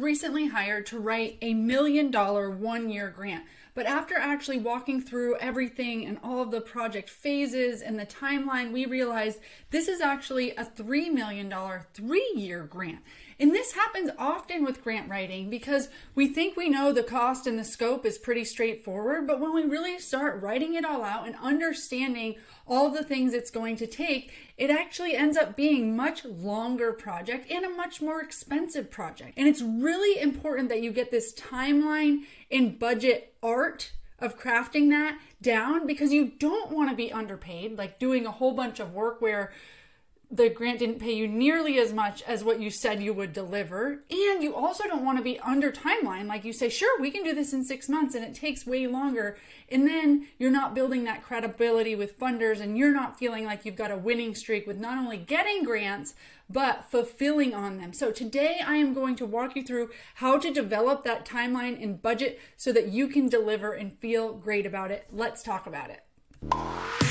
recently hired to write a million dollar one year grant. But after actually walking through everything and all of the project phases and the timeline, we realized this is actually a $3 million three year grant. And this happens often with grant writing because we think we know the cost and the scope is pretty straightforward, but when we really start writing it all out and understanding all the things it's going to take, it actually ends up being much longer project and a much more expensive project. And it's really important that you get this timeline and budget art of crafting that down because you don't want to be underpaid, like doing a whole bunch of work where the grant didn't pay you nearly as much as what you said you would deliver. And you also don't want to be under timeline. Like you say, sure, we can do this in six months and it takes way longer. And then you're not building that credibility with funders and you're not feeling like you've got a winning streak with not only getting grants, but fulfilling on them. So today I am going to walk you through how to develop that timeline and budget so that you can deliver and feel great about it. Let's talk about it.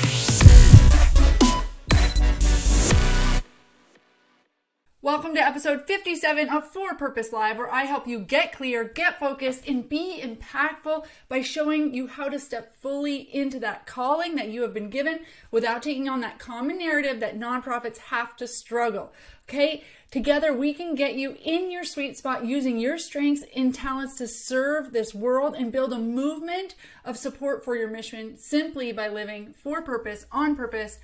Welcome to episode 57 of For Purpose Live, where I help you get clear, get focused, and be impactful by showing you how to step fully into that calling that you have been given without taking on that common narrative that nonprofits have to struggle. Okay? Together, we can get you in your sweet spot using your strengths and talents to serve this world and build a movement of support for your mission simply by living for purpose, on purpose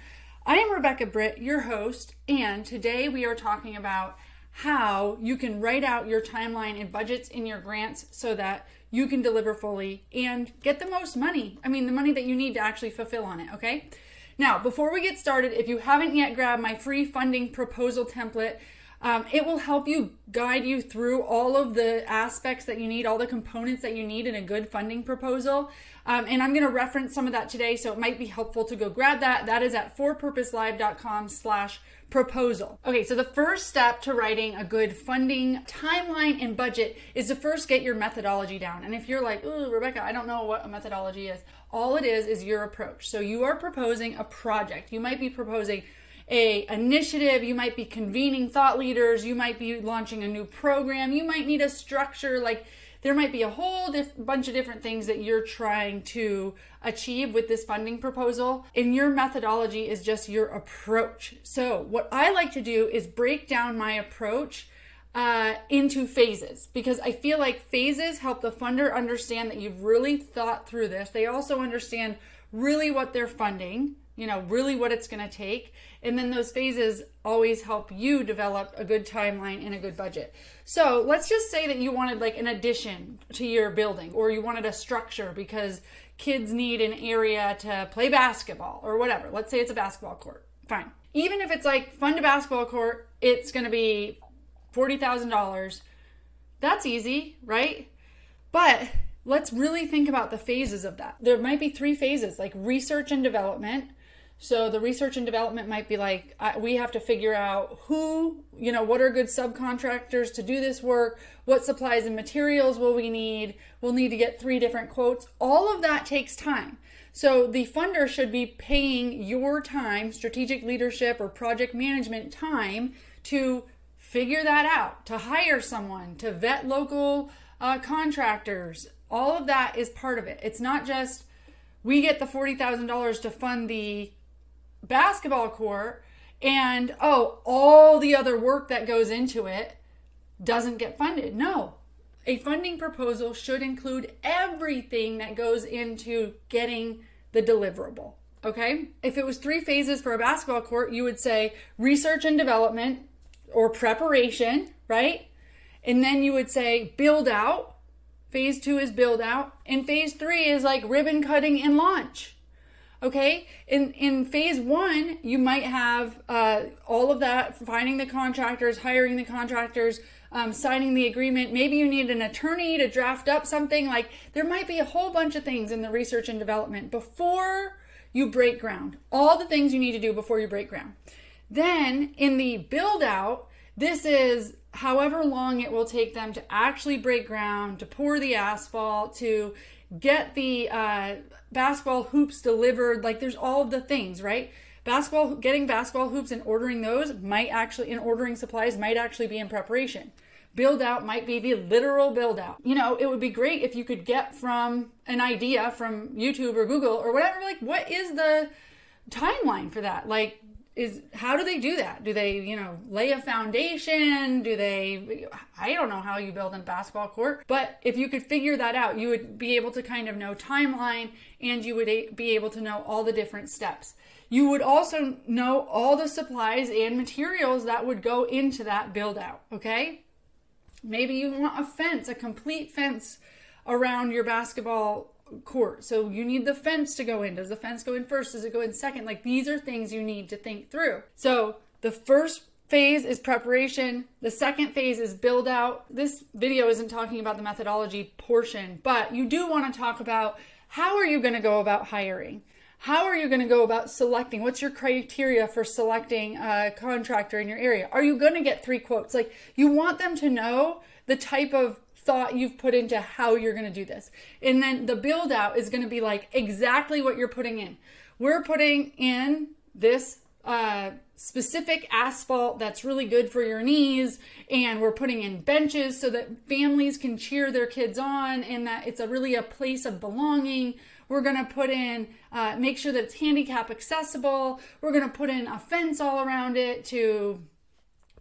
I am Rebecca Britt, your host, and today we are talking about how you can write out your timeline and budgets in your grants so that you can deliver fully and get the most money. I mean, the money that you need to actually fulfill on it, okay? Now, before we get started, if you haven't yet grabbed my free funding proposal template, um, it will help you guide you through all of the aspects that you need, all the components that you need in a good funding proposal. Um, and I'm going to reference some of that today, so it might be helpful to go grab that. That is at forpurposelive.com slash proposal. Okay, so the first step to writing a good funding timeline and budget is to first get your methodology down. And if you're like, ooh, Rebecca, I don't know what a methodology is, all it is is your approach. So you are proposing a project. You might be proposing a initiative. You might be convening thought leaders. You might be launching a new program. You might need a structure. Like there might be a whole diff- bunch of different things that you're trying to achieve with this funding proposal. And your methodology is just your approach. So what i like to do is break down my approach uh, into phases because I feel like phases help the funder understand that you've really thought through this. They also understand really what they're funding you know, really what it's going to take. And then those phases always help you develop a good timeline and a good budget. So let's just say that you wanted like an addition to your building or you wanted a structure because kids need an area to play basketball or whatever. Let's say it's a basketball court. Fine. Even if it's like fund a basketball court, it's going to be $40,000. That's easy, right? But let's really think about the phases of that. There might be three phases like research and development, so the research and development might be like, we have to figure out who, you know, what are good subcontractors to do this work? What supplies and materials will we need? We'll need to get three different quotes. All of that takes time. So the funder should be paying your time, strategic leadership or project management time to figure that out, to hire someone, to vet local uh, contractors. All of that is part of it. It's not just we get the $40,000 to fund the basketball court and oh, all the other work that goes into it doesn't get funded. No. A funding proposal should include everything that goes into getting the deliverable. Okay? If it was three phases for a basketball court, you would say research and development or preparation, right? And then you would say build out. Phase two is build out. And phase three is like ribbon cutting and launch. Okay, in in phase one, you might have uh, all of that: finding the contractors, hiring the contractors, um, signing the agreement. Maybe you need an attorney to draft up something. Like there might be a whole bunch of things in the research and development before you break ground. All the things you need to do before you break ground. Then in the build out, this is however long it will take them to actually break ground, to pour the asphalt, to get the uh, basketball hoops delivered. Like there's all the things, right? Basketball, getting basketball hoops and ordering those might actually, in ordering supplies might actually be in preparation. build out might be the literal build out. You know, it would be great if you could get from an idea from YouTube or Google or whatever, like, what is the timeline for that? Like, is how do they do that? Do they, you know, lay a foundation? Do they I don't know how you build a basketball court, but if you could figure that out, you would be able to kind of know timeline and you would be able to know all the different steps. You would also know all the supplies and materials that would go into that build out, okay? Maybe you want a fence, a complete fence around your basketball court. So you need the fence to go in. Does the fence go in first? Does it go in second? Like these are things you need to think through. So the first phase is preparation. The second phase is build out. This video isn't talking about the methodology portion, but you do want to talk about how are you going to go about hiring? How are you going to go about selecting? What's your criteria for selecting a contractor in your area? Are you going to get three quotes? Like you want them to know the type of thought you've put into how you're going to do this. And then the build out is going to be like exactly what you're putting in. We're putting in this uh, specific asphalt that's really good for your knees, and we're putting in benches so that families can cheer their kids on and that it's a really a place of belonging. We're going to put in, uh, make sure that it's handicap accessible. We're going to put in a fence all around it to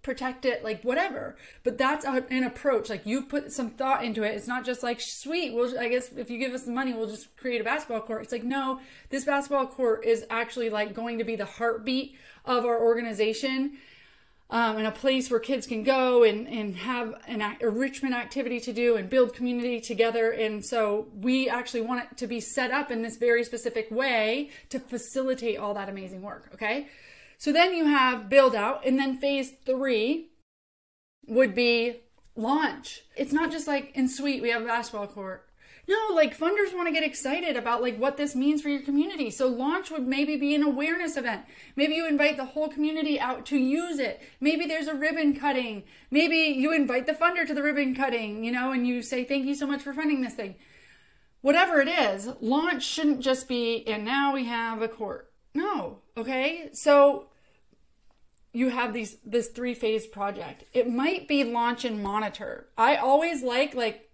protect it, like whatever. But that's an approach. Like you've put some thought into it. It's not just like, sweet, well, I guess if you give us the money, we'll just create a basketball court. It's like, no, this basketball court is actually like going to be the heartbeat of our organization. Um, and a place where kids can go and, and have an enrichment activity to do and build community together. And so we actually want it to be set up in this very specific way to facilitate all that amazing work. Okay. So then you have build out, and then phase three would be launch. It's not just like in sweet, we have a basketball court. No, like funders want to get excited about like what this means for your community. So launch would maybe be an awareness event. Maybe you invite the whole community out to use it. Maybe there's a ribbon cutting. Maybe you invite the funder to the ribbon cutting, you know, and you say thank you so much for funding this thing. Whatever it is, launch shouldn't just be and now we have a court. No, okay? So you have these this three phase project. It might be launch and monitor. I always like like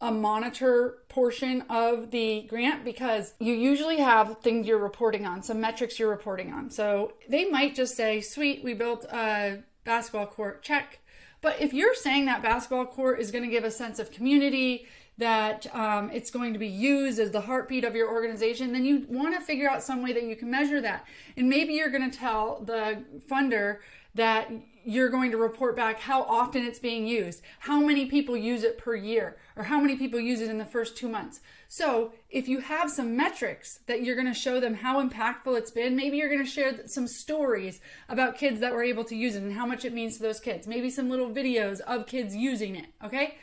a monitor portion of the grant because you usually have things you're reporting on, some metrics you're reporting on. So they might just say, "Sweet, we built a basketball court. Check." But if you're saying that basketball court is going to give a sense of community, that um, it's going to be used as the heartbeat of your organization, then you want to figure out some way that you can measure that. And maybe you're going to tell the funder that you're going to report back how often it's being used, how many people use it per year, or how many people use it in the first two months. So, if you have some metrics that you're going to show them how impactful it's been, maybe you're going to share some stories about kids that were able to use it and how much it means to those kids. Maybe some little videos of kids using it, okay?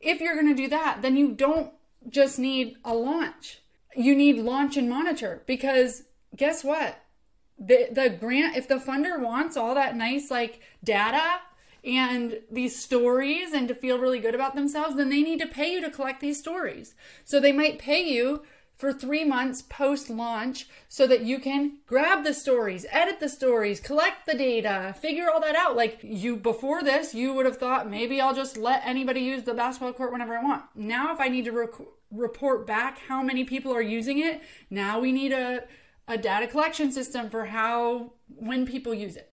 If you're going to do that, then you don't just need a launch. You need launch and monitor because guess what? The the grant if the funder wants all that nice like data and these stories and to feel really good about themselves, then they need to pay you to collect these stories. So they might pay you for three months post launch so that you can grab the stories, edit the stories, collect the data, figure all that out. Like you, before this, you would have thought maybe I'll just let anybody use the basketball court whenever I want. Now, if I need to report back how many people are using it, now we need a, a data collection system for how, when people use it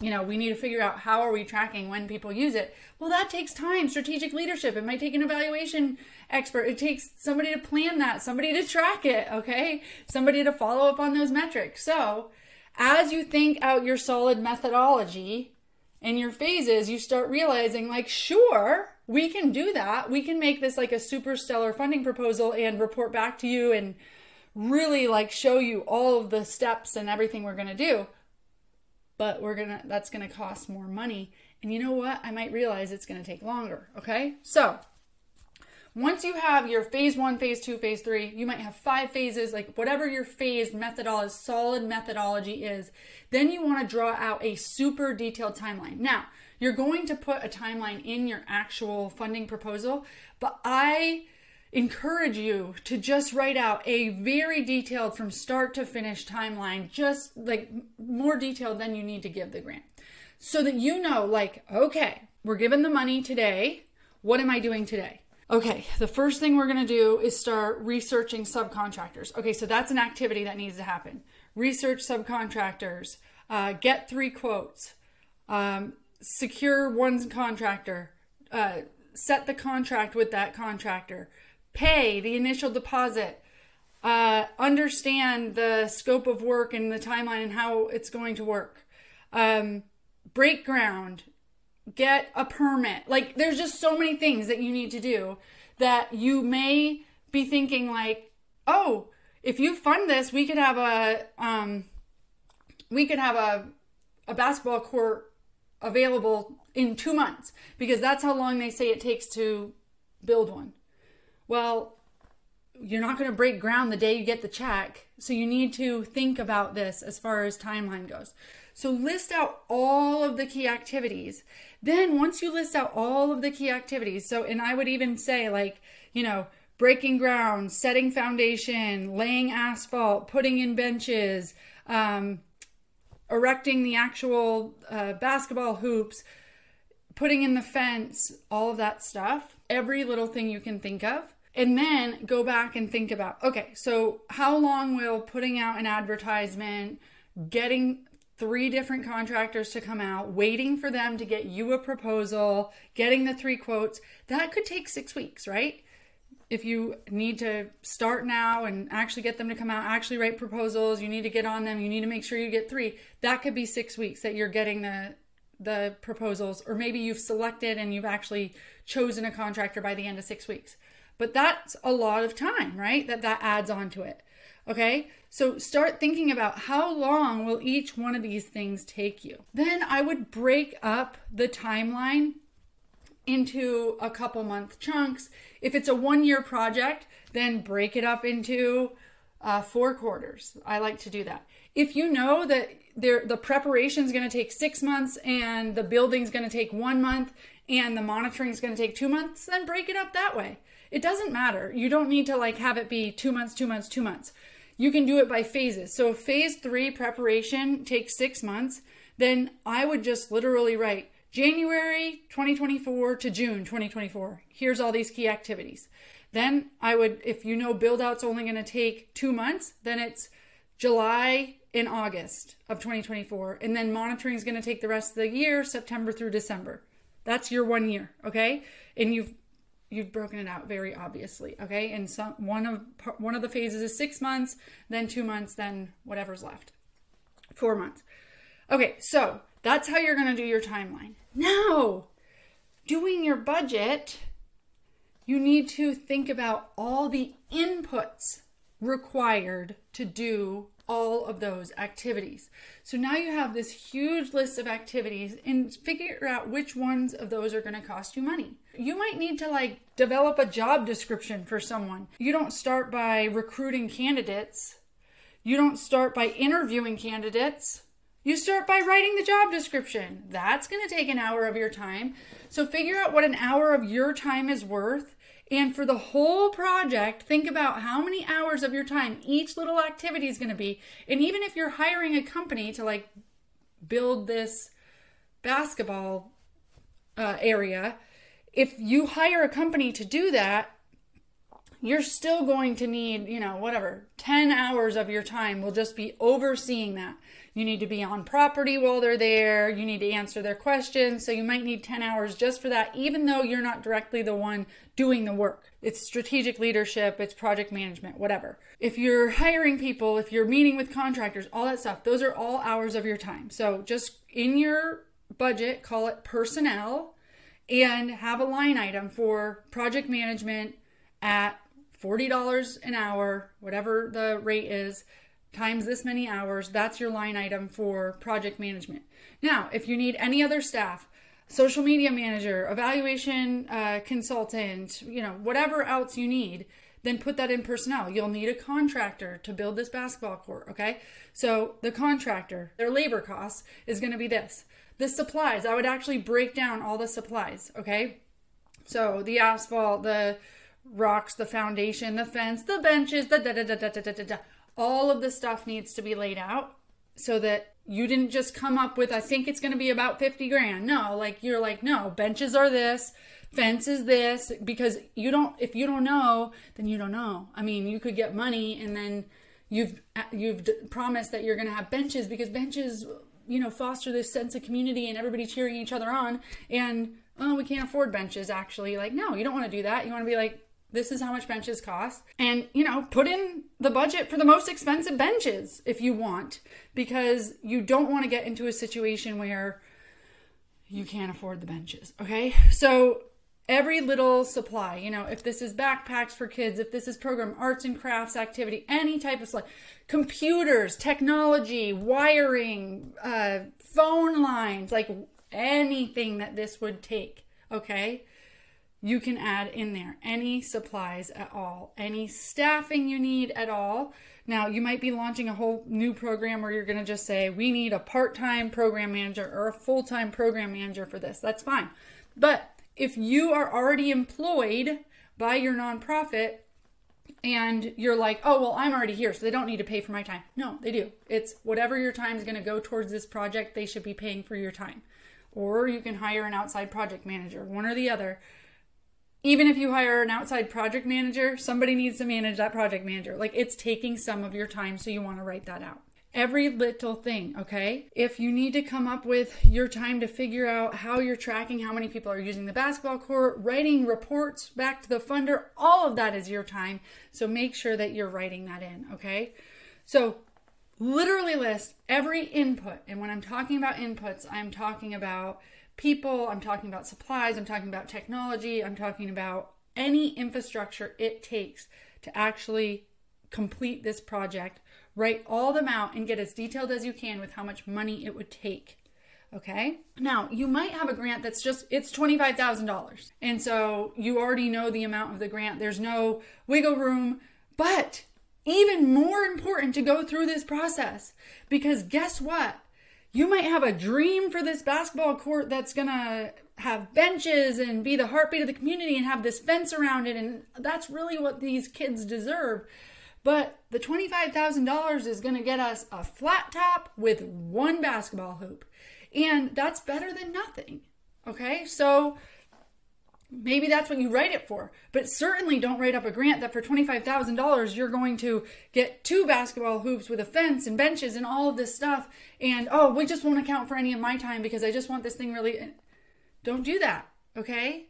you know we need to figure out how are we tracking when people use it. Well that takes time strategic leadership. It might take an evaluation expert. It takes somebody to plan that somebody to track it okay? Somebody to follow up on those metrics. So as you think out your solid methodology and your phases you start realizing like sure we can do that. We can make this like a super stellar funding proposal and report back to you and really like show you all of the steps and everything we're going to do but we're gonna that's gonna cost more money. And you know what? I might realize it's gonna take longer okay? So once you have your phase one phase two phase three you might have five phases like whatever your phased methodology solid methodology is then you want to draw out a super detailed timeline. Now you're going to put a timeline in your actual funding proposal but i encourage you to just write out a very detailed from start to finish timeline, just like more detailed than you need to give the grant. So that you know, like, okay, we're given the money today. What am I doing today? Okay, the first thing we're gonna do is start researching subcontractors. Okay, so that's an activity that needs to happen. Research subcontractors, uh, get three quotes, um, secure one contractor, uh, set the contract with that contractor, pay the initial deposit, uh, understand the scope of work and the timeline and how it's going to work, um, break ground, get a permit. Like, there's just so many things that you need to do that you may be thinking, like, oh, if you fund this, we could have a, um, we could have a, a basketball court available in two months because that's how long they say it takes to build one. Well, you're not going to break ground the day you get the check. So you need to think about this as far as timeline goes. So list out all of the key activities. Then once you list out all of the key activities, so and I would even say like, you know, breaking ground, setting foundation, laying asphalt, putting in benches, um, erecting the actual uh, basketball hoops, putting in the fence, all of that stuff, every little thing you can think of. And then go back and think about okay, so how long will putting out an advertisement, getting three different contractors to come out, waiting for them to get you a proposal, getting the three quotes, that could take six weeks, right? If you need to start now and actually get them to come out, actually write proposals, you need to get on them, you need to make sure you get three, that could be six weeks that you're getting the the proposals, or maybe you've selected and you've actually chosen a contractor by the end of six weeks. But that's a lot of time, right? That that adds on to it. Okay? So start thinking about how long will each one of these things take you. Then I would break up the timeline into a couple month chunks. If it's a one year project, then break it up into uh, four quarters. I like to do that. If you know that there, the preparation is going to take six months and the building is going to take one month and the monitoring is going to take two months, then break it up that way. It doesn't matter. You don't need to like have it be two months, two months, two months. You can do it by phases. So phase three preparation takes six months, then I would just literally write January 2024 to June 2024. Here's all these key activities. Then I would, if you know build out's only going to take two months, then it's July and August of 2024. And then monitoring is going to take the rest of the year, September through December. That's your one year, okay? And you've you've broken it out very obviously, okay? And some one of one of the phases is 6 months, then 2 months, then whatever's left. 4 months. Okay, so that's how you're going to do your timeline. Now, doing your budget, you need to think about all the inputs required to do all of those activities. So now you have this huge list of activities and figure out which ones of those are going to cost you money. You might need to like develop a job description for someone. You don't start by recruiting candidates. You don't start by interviewing candidates. You start by writing the job description. That's going to take an hour of your time. So figure out what an hour of your time is worth and for the whole project, think about how many hours of your time each little activity is going to be. And even if you're hiring a company to like build this basketball uh, area, if you hire a company to do that, you're still going to need, you know, whatever, 10 hours of your time will just be overseeing that. You need to be on property while they're there. You need to answer their questions. So you might need 10 hours just for that, even though you're not directly the one doing the work. It's strategic leadership, it's project management, whatever. If you're hiring people, if you're meeting with contractors, all that stuff, those are all hours of your time. So just in your budget, call it personnel and have a line item for project management at $40 an hour, whatever the rate is times this many hours. That's your line item for project management. Now, if you need any other staff, social media manager, evaluation uh, consultant, you know, whatever else you need, then put that in personnel. You'll need a contractor to build this basketball court, okay? So the contractor, their labor cost is going to be this. The supplies, I would actually break down all the supplies, okay? So the asphalt, the rocks, the foundation, the fence, the benches, the da da da da da da da. All of the stuff needs to be laid out so that you didn't just come up with, I think it's going to be about 50 grand. No, like you're like, no, benches are this, fence is this, because you don't, if you don't know, then you don't know. I mean, you could get money and then you've, you've promised that you're going to have benches because benches, you know, foster this sense of community and everybody cheering each other on. And, oh, we can't afford benches actually. Like, no, you don't want to do that. You want to be like, this is how much benches cost. And you know put in the budget for the most expensive benches if you want because you don't want to get into a situation where you can't afford the benches okay? So every little supply you know if this is backpacks for kids if this is program arts and crafts activity any type of supply computers technology wiring uh, phone lines like anything that this would take okay you can add in there any supplies at all, any staffing you need at all. Now, you might be launching a whole new program where you're going to just say, we need a part time program manager or a full time program manager for this. That's fine. But if you are already employed by your nonprofit and you're like, oh, well, I'm already here, so they don't need to pay for my time. No, they do. It's whatever your time is going to go towards this project, they should be paying for your time. Or you can hire an outside project manager, one or the other even if you hire an outside project manager, somebody needs to manage that project manager. Like it's taking some of your time, so you want to write that out. Every little thing, okay? If you need to come up with your time to figure out how you're tracking how many people are using the basketball court, writing reports back to the funder, all of that is your time. So make sure that you're writing that in, okay? So literally list every input. And when I'm talking about inputs, I'm talking about people, I'm talking about supplies, I'm talking about technology, I'm talking about any infrastructure it takes to actually complete this project. Write all them out and get as detailed as you can with how much money it would take. Okay. Now, you might have a grant that's just, it's $25,000. And so you already know the amount of the grant. There's no wiggle room. But even more important to go through this process because guess what? You might have a dream for this basketball court that's going to have benches and be the heartbeat of the community and have this fence around it. And that's really what these kids deserve. But the $25,000 is going to get us a flat top with one basketball hoop. And that's better than nothing. Okay. So maybe that's what you write it for. But certainly don't write up a grant that for $25,000 you're going to get two basketball hoops with a fence and benches and all of this stuff. And oh, we just won't account for any of my time because I just want this thing really. Don't do that, okay?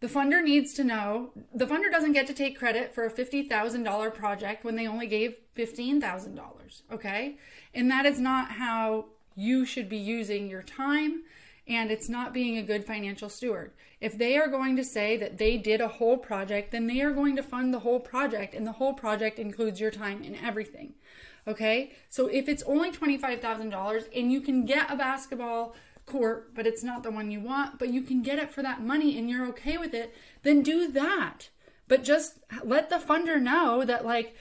The funder needs to know the funder doesn't get to take credit for a $50,000 project when they only gave $15,000, okay? And that is not how you should be using your time and it's not being a good financial steward. If they are going to say that they did a whole project, then they are going to fund the whole project, and the whole project includes your time and everything. Okay? So if it's only $25,000 and you can get a basketball court, but it's not the one you want, but you can get it for that money and you're okay with it, then do that. But just let the funder know that, like,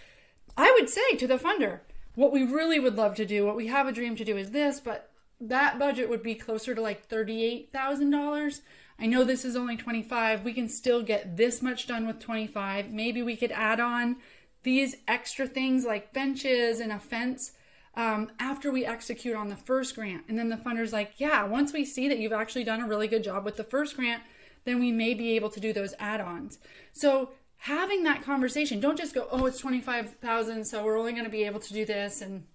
I would say to the funder, what we really would love to do, what we have a dream to do is this, but that budget would be closer to like $38,000. I know this is only 25. We can still get this much done with 25. Maybe we could add on these extra things like benches and a fence um, after we execute on the first grant. And then the funder's like, yeah, once we see that you've actually done a really good job with the first grant, then we may be able to do those add ons. So having that conversation, don't just go, oh, it's 25,000, so we're only going to be able to do this and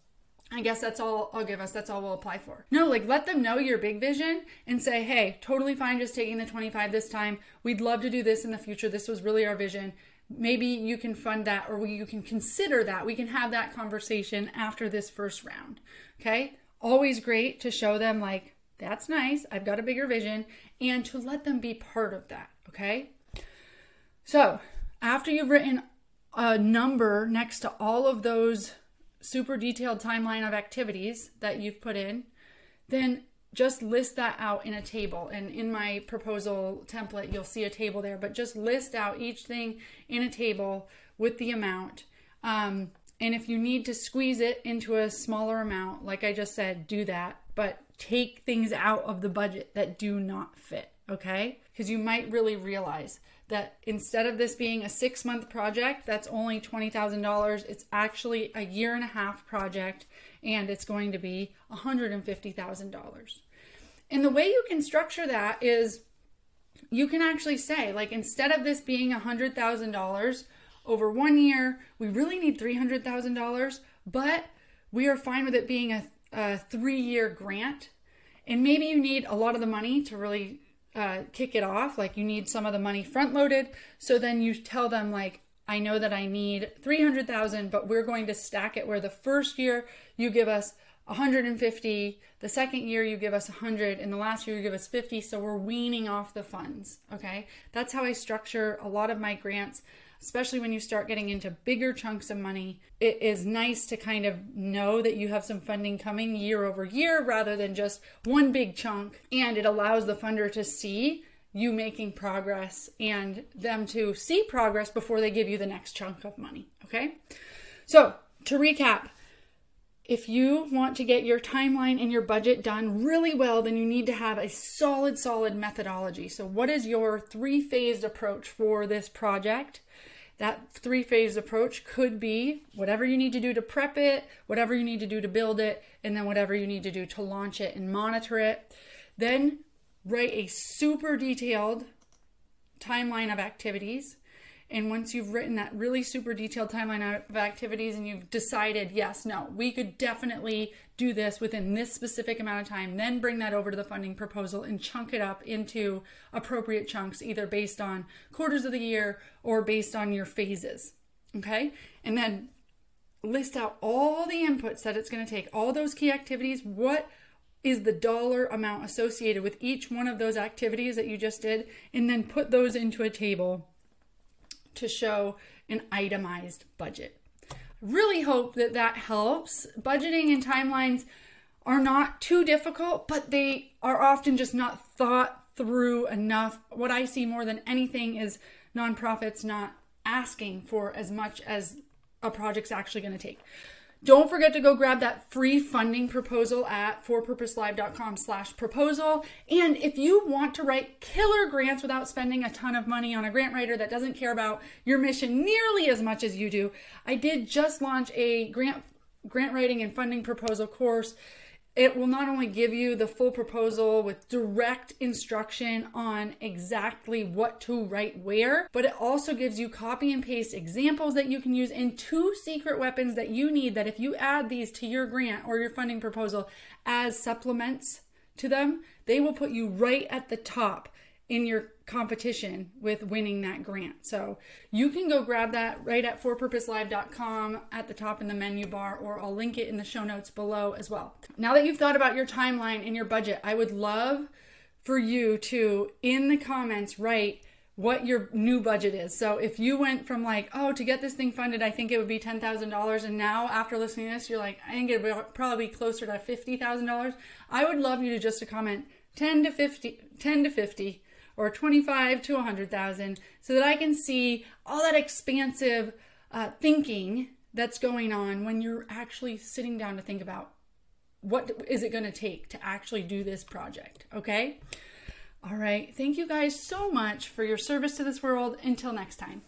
I guess that's all I'll give us. That's all we'll apply for. No, like let them know your big vision and say, hey, totally fine just taking the 25 this time. We'd love to do this in the future. This was really our vision. Maybe you can fund that or you can consider that. We can have that conversation after this first round. Okay. Always great to show them, like, that's nice. I've got a bigger vision and to let them be part of that. Okay. So after you've written a number next to all of those super detailed timeline of activities that you've put in, then just list that out in a table. And in my proposal template, you'll see a table there, but just list out each thing in a table with the amount. Um, and if you need to squeeze it into a smaller amount, like I just said, do that. But take things out of the budget that do not fit. okay? Because you might really realize that instead of this being a six month project that's only $20,000, it's actually a year and a half project and it's going to be $150,000. And the way you can structure that is you can actually say, like, instead of this being $100,000 over one year, we really need $300,000, but we are fine with it being a, a three year grant. And maybe you need a lot of the money to really uh, kick it off. Like, you need some of the money front loaded. So then you tell them, like, I know that I need 300,000, but we're going to stack it where the first year you give us 150, the second year you give us 100, and the last year you give us 50. So we're weaning off the funds. Okay. That's how I structure a lot of my grants, especially when you start getting into bigger chunks of money. It is nice to kind of know that you have some funding coming year over year rather than just one big chunk. And it allows the funder to see you making progress and them to see progress before they give you the next chunk of money. Okay. So to recap, if you want to get your timeline and your budget done really well, then you need to have a solid, solid methodology. So, what is your three phased approach for this project? That three phased approach could be whatever you need to do to prep it, whatever you need to do to build it, and then whatever you need to do to launch it and monitor it. Then write a super detailed timeline of activities. And once you've written that really super detailed timeline of activities and you've decided, yes, no, we could definitely do this within this specific amount of time, then bring that over to the funding proposal and chunk it up into appropriate chunks, either based on quarters of the year or based on your phases. Okay. And then list out all the inputs that it's going to take, all those key activities, what is the dollar amount associated with each one of those activities that you just did, and then put those into a table to show an itemized budget. Really hope that that helps. Budgeting and timelines are not too difficult, but they are often just not thought through enough. What I see more than anything is nonprofits not asking for as much as a project's actually going to take. Don't forget to go grab that free funding proposal at forpurposelive.com slash proposal. And if you want to write killer grants without spending a ton of money on a grant writer that doesn't care about your mission nearly as much as you do, I did just launch a grant grant writing and funding proposal course it will not only give you the full proposal with direct instruction on exactly what to write where, but it also gives you copy and paste examples that you can use and two secret weapons that you need that if you add these to your grant or your funding proposal as supplements to them, they will put you right at the top in your competition with winning that grant. So you can go grab that right at forpurposelive.com at the top in the menu bar, or I'll link it in the show notes below as well. Now that you've thought about your timeline and your budget, I would love for you to, in the comments, write what your new budget is. So if you went from like, oh, to get this thing funded, I think it would be $10,000. And now after listening to this, you're like, I think it would probably be closer to $50,000. I would love you to just to comment 10 to 50, 10 to 50 or 25 to 100,000 so that I can see all that expansive uh, thinking that's going on when you're actually sitting down to think about what is it going to take to actually do this project, okay? All right. Thank you guys so much for your service to this world. Until next time.